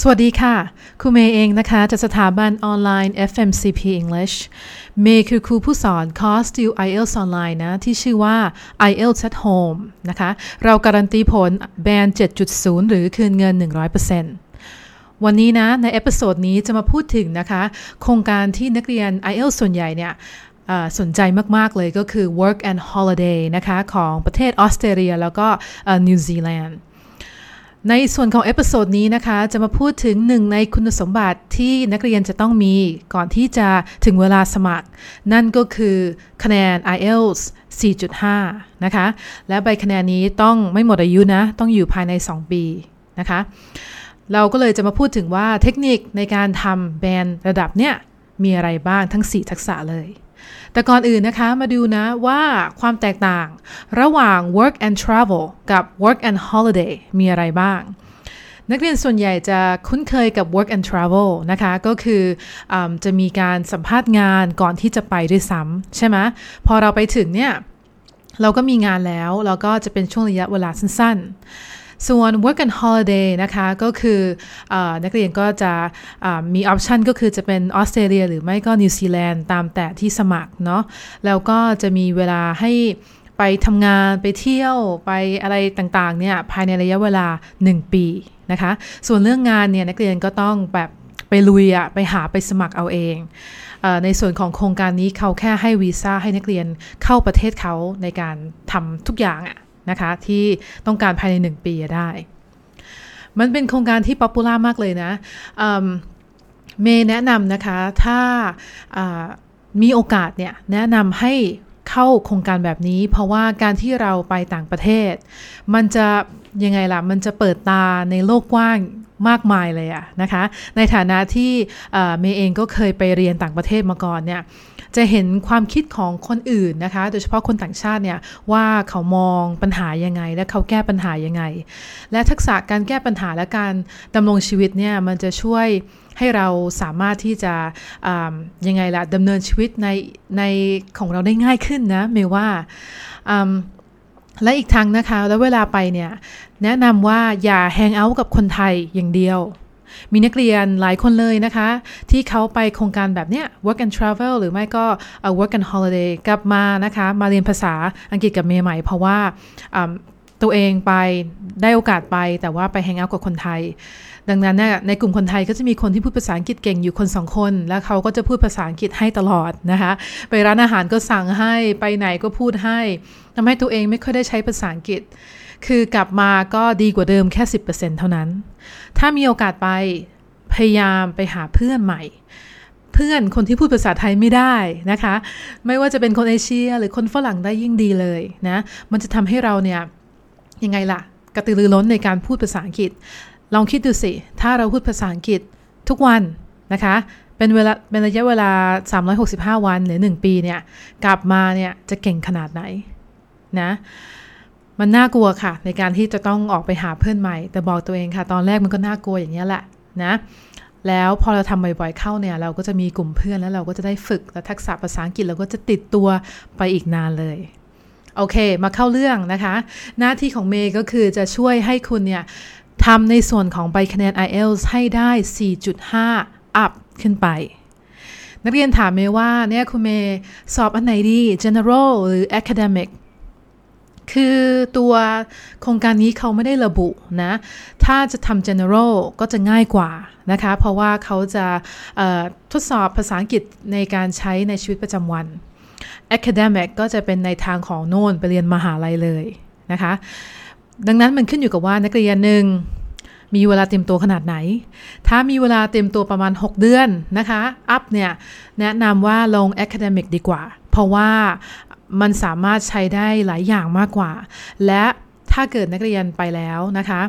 สวัสดีค่ะครูเมย์เองนะคะจากสถาบันออนไลน์ FMCP English เมย์คือครูผู้สอนคอร์สติว IELTS ออนไลน์นะ ที่ชื่อว่า IELTS at Home นะคะ เราการันตีผล band 7.0 หรือคืนเงิน 100%วันนี้นะ ใน episode นี้จะมาพูดถึงนะคะ โครงการที่นักเรียน IELTS ส่วนใหญ่เนี่ยสนใจมาก ๆ เลยก็คือ Work and Holiday นะคะ ของประเทศออสเตรเลียแล้วก็นิวซีแลนด์ ในส่วนของ episode นี้นะคะ จะมาพูดถึงหนึ่งในคุณสมบัติที่นักเรียนจะต้องมีก่อนที่จะถึงเวลาสมัคร นั่นก็คือคะแนน IELTS 4.5 นะคะ และใบคะแนนนี้ต้องไม่หมดอายุนะ ต้องอยู่ภายใน 2 ปีนะคะ เราก็เลยจะมาพูดถึงว่าเทคนิคในการทำ band ระดับเนี้ยมีอะไรบ้างทั้ง 4 ทักษะเลย แต่ก่อนอื่นนะคะมาดูนะว่าความแตกต่างระหว่าง work and travel กับ work and holiday มีอะไรบ้าง นักเรียนส่วนใหญ่จะคุ้นเคยกับ work and travel นะคะ ก็คืออจะมีการสัมภาษณ์งานก่อนที่จะไปด้วยซ้ำใช่ไหมพอเราไปถึงเนี่ยเราก็มีงานแล้ว เราก็จะเป็นช่วงระยะเวลาสั้นๆ ส่วน work and holiday นะคะก็คืออนักเรียนก็จะมี option ก็คือจะเป็นออสเตรเลียหรือไม่ก็นิวซีแลนด์ตามแต่ที่สมัครเนาะแล้วก็จะมีเวลาให้ไปทำงานไปเที่ยวไปอะไรต่างๆเนี่ยภายในระยะเวลา 1 ปีนะคะ ส่วนเรื่องงานเนี่ยนักเรียนก็ต้องแบบไปลุยอะไปหาไปสมัครเอาเองในส่วนของโครงการนี้เขาแค่ให้วีซ่าให้นักเรียนเข้าประเทศเขาในการทำทุกอย่างอะ นะคะ ที่ต้องการภายใน 1 ปีได้ มันเป็นโครงการที่ป๊อปปูล่ามากเลยนะเมย์แนะนำนะคะ ถ้ามีโอกาสเนี่ยแนะนำให้เข้าโครงการแบบนี้ เพราะว่าการที่เราไปต่างประเทศ มันจะยังไงล่ะ มันจะเปิดตาในโลกกว้าง มากมายเลยอะนะคะ ในฐานะที่เมย์เองก็เคยไปเรียนต่างประเทศมาก่อนเนี่ยจะเห็นความคิดของคนอื่นนะคะ โดยเฉพาะคนต่างชาติเนี่ยว่าเขามองปัญหายังไง และเขาแก้ปัญหายังไง และทักษะการแก้ปัญหาและการดำรงชีวิตเนี่ยมันจะช่วยให้เราสามารถที่จะยังไงล่ะดำเนินชีวิตในในของเราได้ง่ายขึ้นนะเมว่า และอีกทางนะคะ แล้วเวลาไปเนี่ย แนะนำว่าอย่าแฮงเอาท์กับคนไทยอย่างเดียว มีนักเรียนหลายคนเลยนะคะ ที่เขาไปโครงการแบบเนี้ย work and travel หรือไม่ก็ work and holiday กลับมานะคะ มาเรียนภาษาอังกฤษกับเมย์ใหม่ เพราะว่า ตัวเองไปได้โอกาสไป แต่ว่าไปแฮงเอาท์กับคนไทย ดังนั้นเนี่ยในกลุ่มคนไทยก็จะมีคนที่พูดภาษาอังกฤษเก่งอยู่คนสองคน แล้วเขาก็จะพูดภาษาอังกฤษให้ตลอดนะคะไปร้านอาหารก็สั่งให้ไปไหนก็พูดให้ทำให้ตัวเองไม่ค่อยได้ใช้ภาษาอังกฤษ คือกลับมาก็ดีกว่าเดิมแค่ 10%เท่านั้น ถ้ามีโอกาสไปพยายามไปหาเพื่อนใหม่เพื่อนคนที่พูดภาษาไทยไม่ได้นะคะ ไม่ว่าจะเป็นคนเอเชียหรือคนฝรั่งได้ยิ่งดีเลยนะ มันจะทำให้เราเนี่ย ยังไงล่ะ กระตือรือร้นในการพูดภาษาอังกฤษ ลองคิดดูสิ ถ้าเราพูดภาษาอังกฤษทุกวันนะคะ เป็นเวลาเป็นระยะเวลา 365 วันหรือ 1 ปีเนี่ย กลับมาเนี่ยจะเก่งขนาดไหนนะมันน่ากลัวค่ะ ในการที่จะต้องออกไปหาเพื่อนใหม่ แต่บอกตัวเองค่ะ ตอนแรกมันก็น่ากลัวอย่างนี้แหละนะแล้วพอเราทำบ่อยๆเข้าเนี่ย เราก็จะมีกลุ่มเพื่อนแล้วเราก็จะได้ฝึกและทักษะภาษาอังกฤษเราก็จะติดตัวไปอีกนานเลย โอเค มาเข้าเรื่องนะคะ หน้าที่ของเมย์ก็คือจะช่วยให้คุณเนี่ยทำในส่วนของใบคะแนน IELTS ให้ได้ 4.5 up ขึ้นไป นักเรียนถามเมย์ว่าเนี่ยคุณเมย์สอบอันไหนดี general หรือ academic คือตัวโครงการนี้เขาไม่ได้ระบุนะ ถ้าจะทำ general ก็จะง่ายกว่านะคะ เพราะว่าเขาจะทดสอบภาษาอังกฤษในการใช้ในชีวิตประจำวัน academic ก็จะเป็นในทางของโน่นไปเรียนมหาลัยเลยนะคะ ดังนั้นมันขึ้นอยู่กับว่านักเรียนหนึ่งมีเวลาเตรียมตัวขนาดไหน ถ้ามีเวลาเตรียมตัวประมาณ 6 เดือนนะคะ อัพเนี่ย แนะนำว่าลง academic ดีกว่า เพราะว่ามันสามารถใช้ได้หลายอย่างมากกว่า และถ้าเกิดนักเรียนไปแล้วนะคะ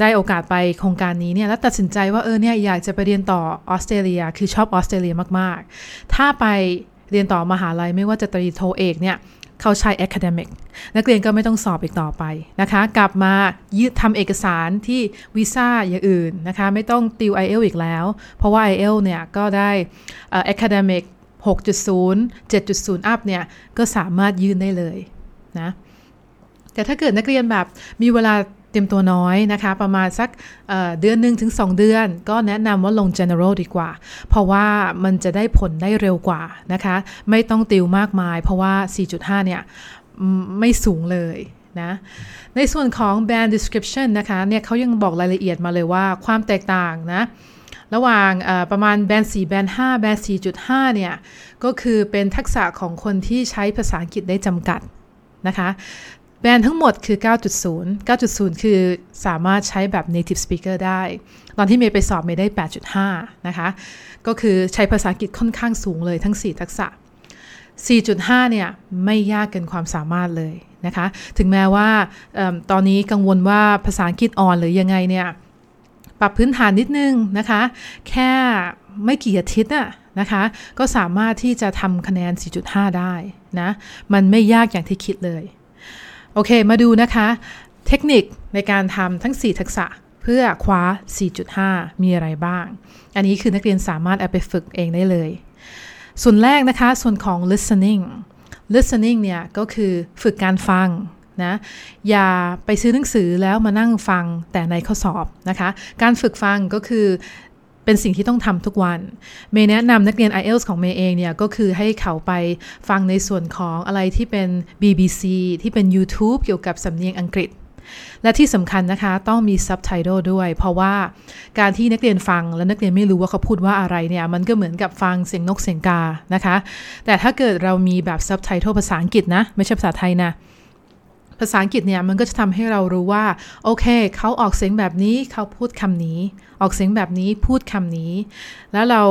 ได้โอกาสไปโครงการนี้เนี่ย แล้วตัดสินใจว่าเออเนี่ยอยากจะไปเรียนต่อออสเตรเลีย คือชอบออสเตรเลียมาก ๆ ถ้าไป เรียนต่อมหาลัยไม่ว่าจะตรีโทเอกเนี่ยเขาใช้ academic นักเรียนก็ไม่ต้องสอบอีกต่อไปนะคะ กลับมายืดทำเอกสารที่วีซ่าอย่างอื่นนะคะ ไม่ต้องติว i อเอลอีกแล้ว เพราะว่า i อเอลเนี่ยก็ได้ academic 6.0 7.0 อัพเนี่ย ก็สามารถยื่นได้เลยนะ แต่ถ้าเกิดนักเรียนแบบมีเวลา เตรียมตัวน้อยนะคะ ประมาณสักเเดือนหนึ่งถึง 2 เดือน ก็แนะนำว่าลง general ดีกว่า เพราะว่ามันจะได้ผลได้เร็วกว่านะคะ ไม่ต้องติวมากมาย เพราะว่า 4.5 เนี่ยไม่สูงเลยนะในส่วนของ band description นะคะเนี่ยเขายังบอกรายละเอียดมาเลยว่าความแตกต่างนะระหว่างประมาณแบน4แบน5แบน4.5 เนี่ย ก็คือเป็นทักษะของคนที่ใช้ภาษาอังกฤษได้จำกัดนะคะ แบนทั้งหมดคือ 9.0 9.0 คือสามารถใช้แบบ native speaker ได้ ตอนที่เมย์ไปสอบเมย์ได้ 8.5 นะคะ ก็คือใช้ภาษาอังกฤษค่อนข้างสูงเลยทั้ง 4 ทักษะ 4.5 เนี่ย ไม่ยากเกินความสามารถเลยนะคะ ถึงแม้ว่าออตอนนี้กังวลว่าภาษาอังกฤษอ่อนหรือยังไงเนี่ย ปรับพื้นฐานนิดนึงนะคะ แค่ไม่กี่อาทิตย์น่ะนะคะ ก็สามารถที่จะทำคะแนน 4.5 ได้นะ มันไม่ยากอย่างที่คิดเลย โอเค มาดูนะคะ เทคนิคในการทำทั้ง 4 ทักษะเพื่อคว้า 4.5 มีอะไรบ้าง อันนี้คือนักเรียนสามารถเอาไปฝึกเองได้เลย ส่วนแรกนะคะ ส่วนของ listening listening เนี่ย ก็คือฝึกการฟังนะ อย่าไปซื้อหนังสือแล้วมานั่งฟังแต่ในข้อสอบนะคะ การฝึกฟังก็คือ เป็นสิ่งที่ต้องทำทุกวัน เมย์แนะนำนักเรียน IELTS ของเมย์เองเนี่ย ก็คือให้เขาไปฟังในส่วนของอะไรที่เป็น BBC ที่เป็น YouTube เกี่ยวกับสำเนียงอังกฤษ และที่สำคัญนะคะ ต้องมี subtitle ด้วย เพราะว่าการที่นักเรียนฟังและนักเรียนไม่รู้ว่าเขาพูดว่าอะไรเนี่ย มันก็เหมือนกับฟังเสียงนกเสียงกานะคะ แต่ถ้าเกิดเรามีแบบ subtitle ภาษาอังกฤษนะ ไม่ใช่ภาษาไทยนะ ภาษาอังกฤษเนี่ยมันก็จะทำให้เรารู้ว่า โอเค เขาออกเสียงแบบนี้เขาพูดคำนี้ ออกเสียงแบบนี้พูดคำนี้ แล้วเรา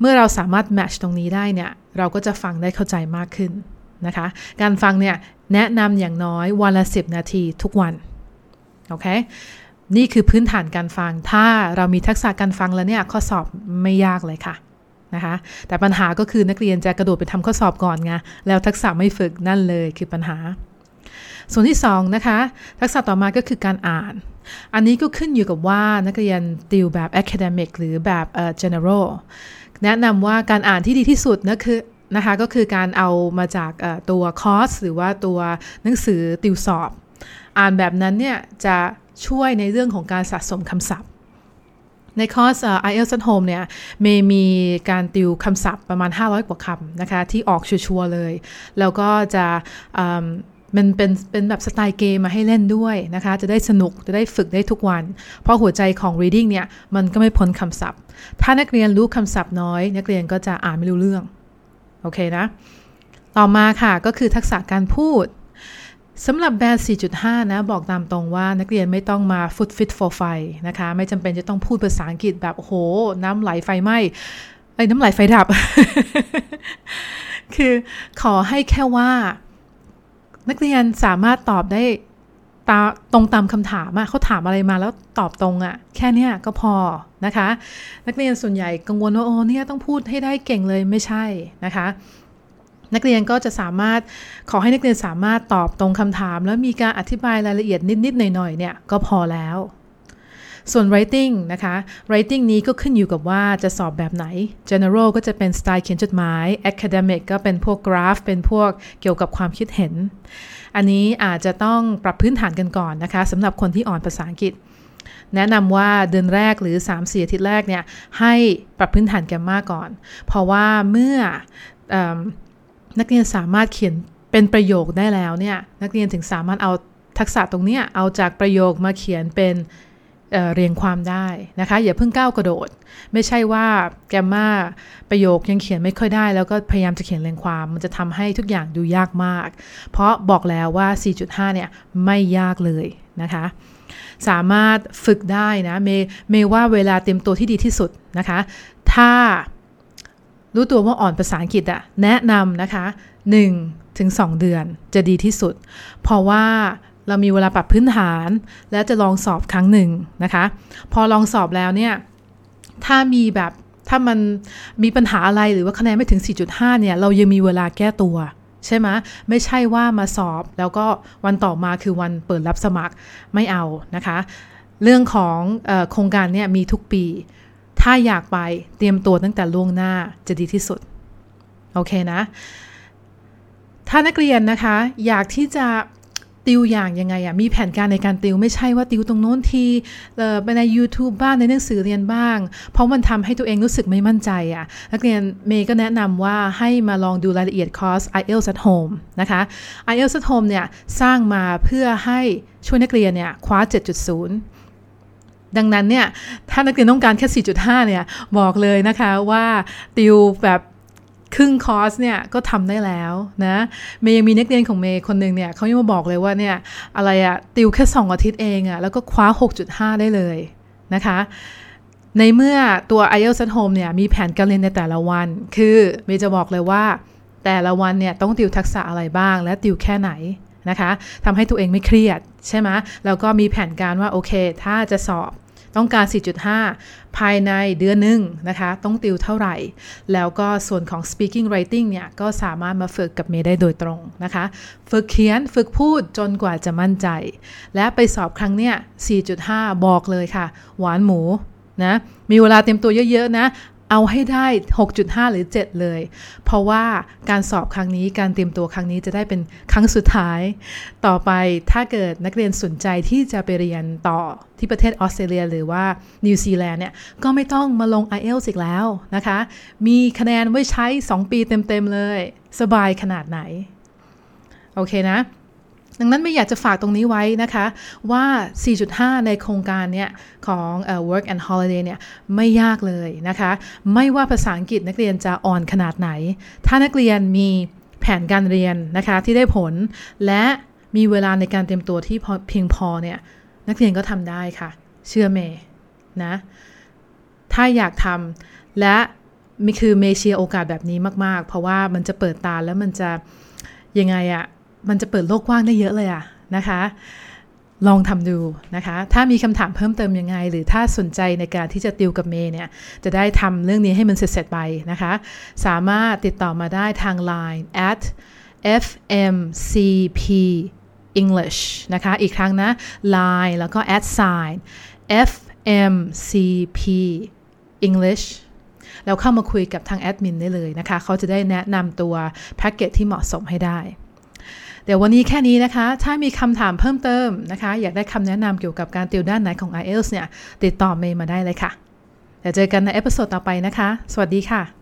เมื่อเราสามารถแมทช์ตรงนี้ได้เนี่ยเราก็จะฟังได้เข้าใจมากขึ้นนะคะ การฟังเนี่ยแนะนำอย่างน้อยวันละ 10 นาทีทุกวัน โอเค นี่คือพื้นฐานการฟัง ถ้าเรามีทักษะการฟังแล้วเนี่ย ข้อสอบไม่ยากเลยค่ะนะคะ แต่ปัญหาก็คือนักเรียนจะกระโดดไปทำข้อสอบก่อนไง แล้วทักษะไม่ฝึกนั่นเลยคือปัญหา ส่วนที่2นะคะทักษะต่อมาก็คือการอ่าน อันนี้ก็ขึ้นอยู่กับว่านักเรียนติวแบบ academic หรือแบบ general แนะนำว่าการอ่านที่ดีที่สุดนะคือนะคะก็คือการเอามาจากตัวคอร์สหรือว่าตัวหนังสือติวสอบ อ่านแบบนั้นเนี่ยจะช่วยในเรื่องของการสะสมคำศัพท์ ในคอร์ส IELTS at Home เนี่ยเมมีการติวคำศัพท์ประมาณ 500 กว่าคำนะคะที่ออกชัวร์เลย แล้วก็จะ มันเป็นเป็นแบบสไตล์เกมมาให้เล่นด้วยนะคะ จะได้สนุกจะได้ฝึกได้ทุกวัน เพราะหัวใจของ reading เนี่ย มันก็ไม่พ้นคำศัพท์ ถ้านักเรียนรู้คำศัพท์น้อย นักเรียนก็จะอ่านไม่รู้เรื่อง โอเคนะ ต่อมาค่ะก็คือทักษะการพูดสำหรับแบรนด์ 4.5 นะ บอกตามตรงว่านักเรียนไม่ต้องมา foot fit for ไฟนะคะ ไม่จำเป็นจะต้องพูดภาษาอังกฤษแบบ โอ้โห น้ำไหลไฟไหม้ไอ้น้ำไหลไฟดับ คือขอให้แค่ว่า นักเรียนสามารถตอบได้ตาตรงตามคำถามอะเขาถามอะไรมาแล้วตอบตรงอะแค่นี้ก็พอนะคะ นักเรียนส่วนใหญ่กังวลว่าโอ้เนี่ยต้องพูดให้ได้เก่งเลยไม่ใช่นะคะ นักเรียนก็จะสามารถขอให้นักเรียนสามารถตอบตรงคำถาม แล้วมีการอธิบายรายละเอียดนิดๆหน่อยๆเนี่ยก็พอแล้ว ส่วน writing นะคะ writing นี้ก็ขึ้นอยู่กับว่าจะสอบแบบไหน general ก็จะเป็นสไตล์เขียนจดหมาย academic ก็เป็นพวกกราฟ เป็นพวกเกี่ยวกับความคิดเห็น อันนี้อาจจะต้องปรับพื้นฐานกันก่อนนะคะสำหรับคนที่อ่อนภาษาอังกฤษ แนะนำว่าเดือนแรกหรือ 3 4อาทิตย์แรกเนี่ยให้ปรับพื้นฐานแกมมาก่อน เพราะว่าเมื่ออนักเรียนสามารถเขียนเป็นประโยคได้แล้วเนี่ยนักเรียนถึงสามารถเอาทักษะตรงนี้เอาจากประโยคมาเขียนเป็น เรียงความได้นะคะ อย่าเพิ่งก้าวกระโดด ไม่ใช่ว่าแกมมาประโยคยังเขียนไม่ค่อยได้ แล้วก็พยายามจะเขียนเรียงความ มันจะทำให้ทุกอย่างดูยากมาก เพราะบอกแล้วว่า 4.5 เนี่ยไม่ยากเลยนะคะ สามารถฝึกได้นะเมเมว่าเวลาเต็มตัวที่ดีที่สุดนะคะ ถ้ารู้ตัวว่าอ่อนภาษาอังกฤษอะแนะนำนะคะ1ถึง2เดือนจะดีที่สุด เพราะว่า เรามีเวลาปรับพื้นฐาน และจะลองสอบครั้งหนึ่งนะคะ พอลองสอบแล้วเนี่ย ถ้ามีแบบถ้ามันมีปัญหาอะไรหรือว่าคะแนนไม่ถึง 4.5 เนี่ย เรายังมีเวลาแก้ตัว ใช่ไหมไม่ใช่ว่ามาสอบแล้วก็วันต่อมาคือวันเปิดรับสมัครไม่เอานะคะ เรื่องของโครงการเนี่ยมีทุกปี ถ้าอยากไปเตรียมตัวตั้งแต่ล่วงหน้าจะดีที่สุด โอเคนะ ถ้านักเรียนนะคะ อยากที่จะ ติวอย่างยังไงอะมีแผนการในการติวไม่ใช่ว่าติวตรงโน้นทีไปใน YouTube บ้างในหนังสือเรียนบ้าง เพราะมันทำให้ตัวเองรู้สึกไม่มั่นใจอะนักเรียนเมย์ก็แนะนำว่าให้มาลองดูรายละเอียดคอร์ส IELTS at home นะคะ IELTS at home เนี่ยสร้างมาเพื่อให้ช่วยนักเรียนเนี่ยคว้า 7.0ดังนั้นเนี่ยถ้านักเรียนต้องการแค่ 4.5 เนี่ยบอกเลยนะคะว่าติวแบบ ครึ่งคอร์สเนี่ยก็ทำได้แล้วนะเมย์ยังมีนักเรียนของเมย์คนหนึ่งเนี่ยเขายังมาบอกเลยว่าเนี่ยอะไรอะติวแค่ 2 อาทิตย์เองอะแล้วก็คว้า 6.5 ได้เลยนะคะในเมื่อตัว IELTS at home เนี่ยมีแผนการเรียนในแต่ละวัน คือเมย์จะบอกเลยว่าแต่ละวันเนี่ยต้องติวทักษะอะไรบ้าง และติวแค่ไหนนะคะทำให้ตัวเองไม่เครียดใช่ไหมแล้วก็มีแผนการว่าโอเค ถ้าจะสอบ ต้องการ 4.5 ภายในเดือนหนึ่งนะคะ ต้องติวเท่าไหร่ แล้วก็ส่วนของ speaking writing เนี่ย ก็สามารถมาฝึกกับเมย์ได้โดยตรงนะคะ ฝึกเขียนฝึกพูดจนกว่าจะมั่นใจ และไปสอบครั้งเนี้ย4.5 บอกเลยค่ะ หวานหมูนะมีเวลาเต็มตัวเยอะ ๆ นะ เอาให้ได้ 6.5 หรือ 7 เลย เพราะว่าการสอบครั้งนี้การเตรียมตัวครั้งนี้จะได้เป็นครั้งสุดท้าย ต่อไปถ้าเกิดนักเรียนสนใจที่จะไปเรียนต่อที่ประเทศออสเตรเลีย หรือว่านิวซีแลนด์เนี่ยก็ไม่ต้องมาลง IELTS อีกแล้วนะคะ มีคะแนนไว้ใช้ 2 ปีเต็ม ๆ เลย สบายขนาดไหน โอเคนะ ดังนั้นไม่อยากจะฝากตรงนี้ไว้นะคะว่า 4.5 ในโครงการเนี่ยของ uh, work and holiday เนี่ยไม่ยากเลยนะคะ ไม่ว่าภาษาอังกฤษนักเรียนจะอ่อนขนาดไหน ถ้านักเรียนมีแผนการเรียนนะคะที่ได้ผล และมีเวลาในการเตรียมตัวที่เพียงพอเนี่ยนักเรียนก็ทำได้ค่ะ เชื่อเมย์นะถ้าอยากทำและมีคือเมเชียโอกาสแบบนี้มาก ๆ เพราะว่ามันจะเปิดตาแล้วมันจะยังไงอะ มันจะเปิดโลกกว้างได้เยอะเลยอะนะคะ ลองทำดูนะคะ ถ้ามีคำถามเพิ่มเติมยังไง หรือถ้าสนใจในการที่จะติวกับเมย์เนี่ย จะได้ทำเรื่องนี้ให้มันเสร็จๆไปนะคะ สามารถติดต่อมาได้ทาง Line at fmcp English นะคะ อีกครั้งนะ Line แล้วก็ at sign fmcp English แล้วเข้ามาคุยกับทางแอดมินได้เลยนะคะ เขาจะได้แนะนำตัวแพ็กเกจที่เหมาะสมให้ได้ เดี๋ยววันนี้แค่นี้นะคะ ถ้ามีคำถามเพิ่มเติมนะคะ อยากได้คำแนะนำเกี่ยวกับการติวด้านไหนของ IELTS เนี่ย ติดต่อเมย์มาได้เลยค่ะ เดี๋ยวเจอกันใน episode ต่อไปนะคะ สวัสดีค่ะ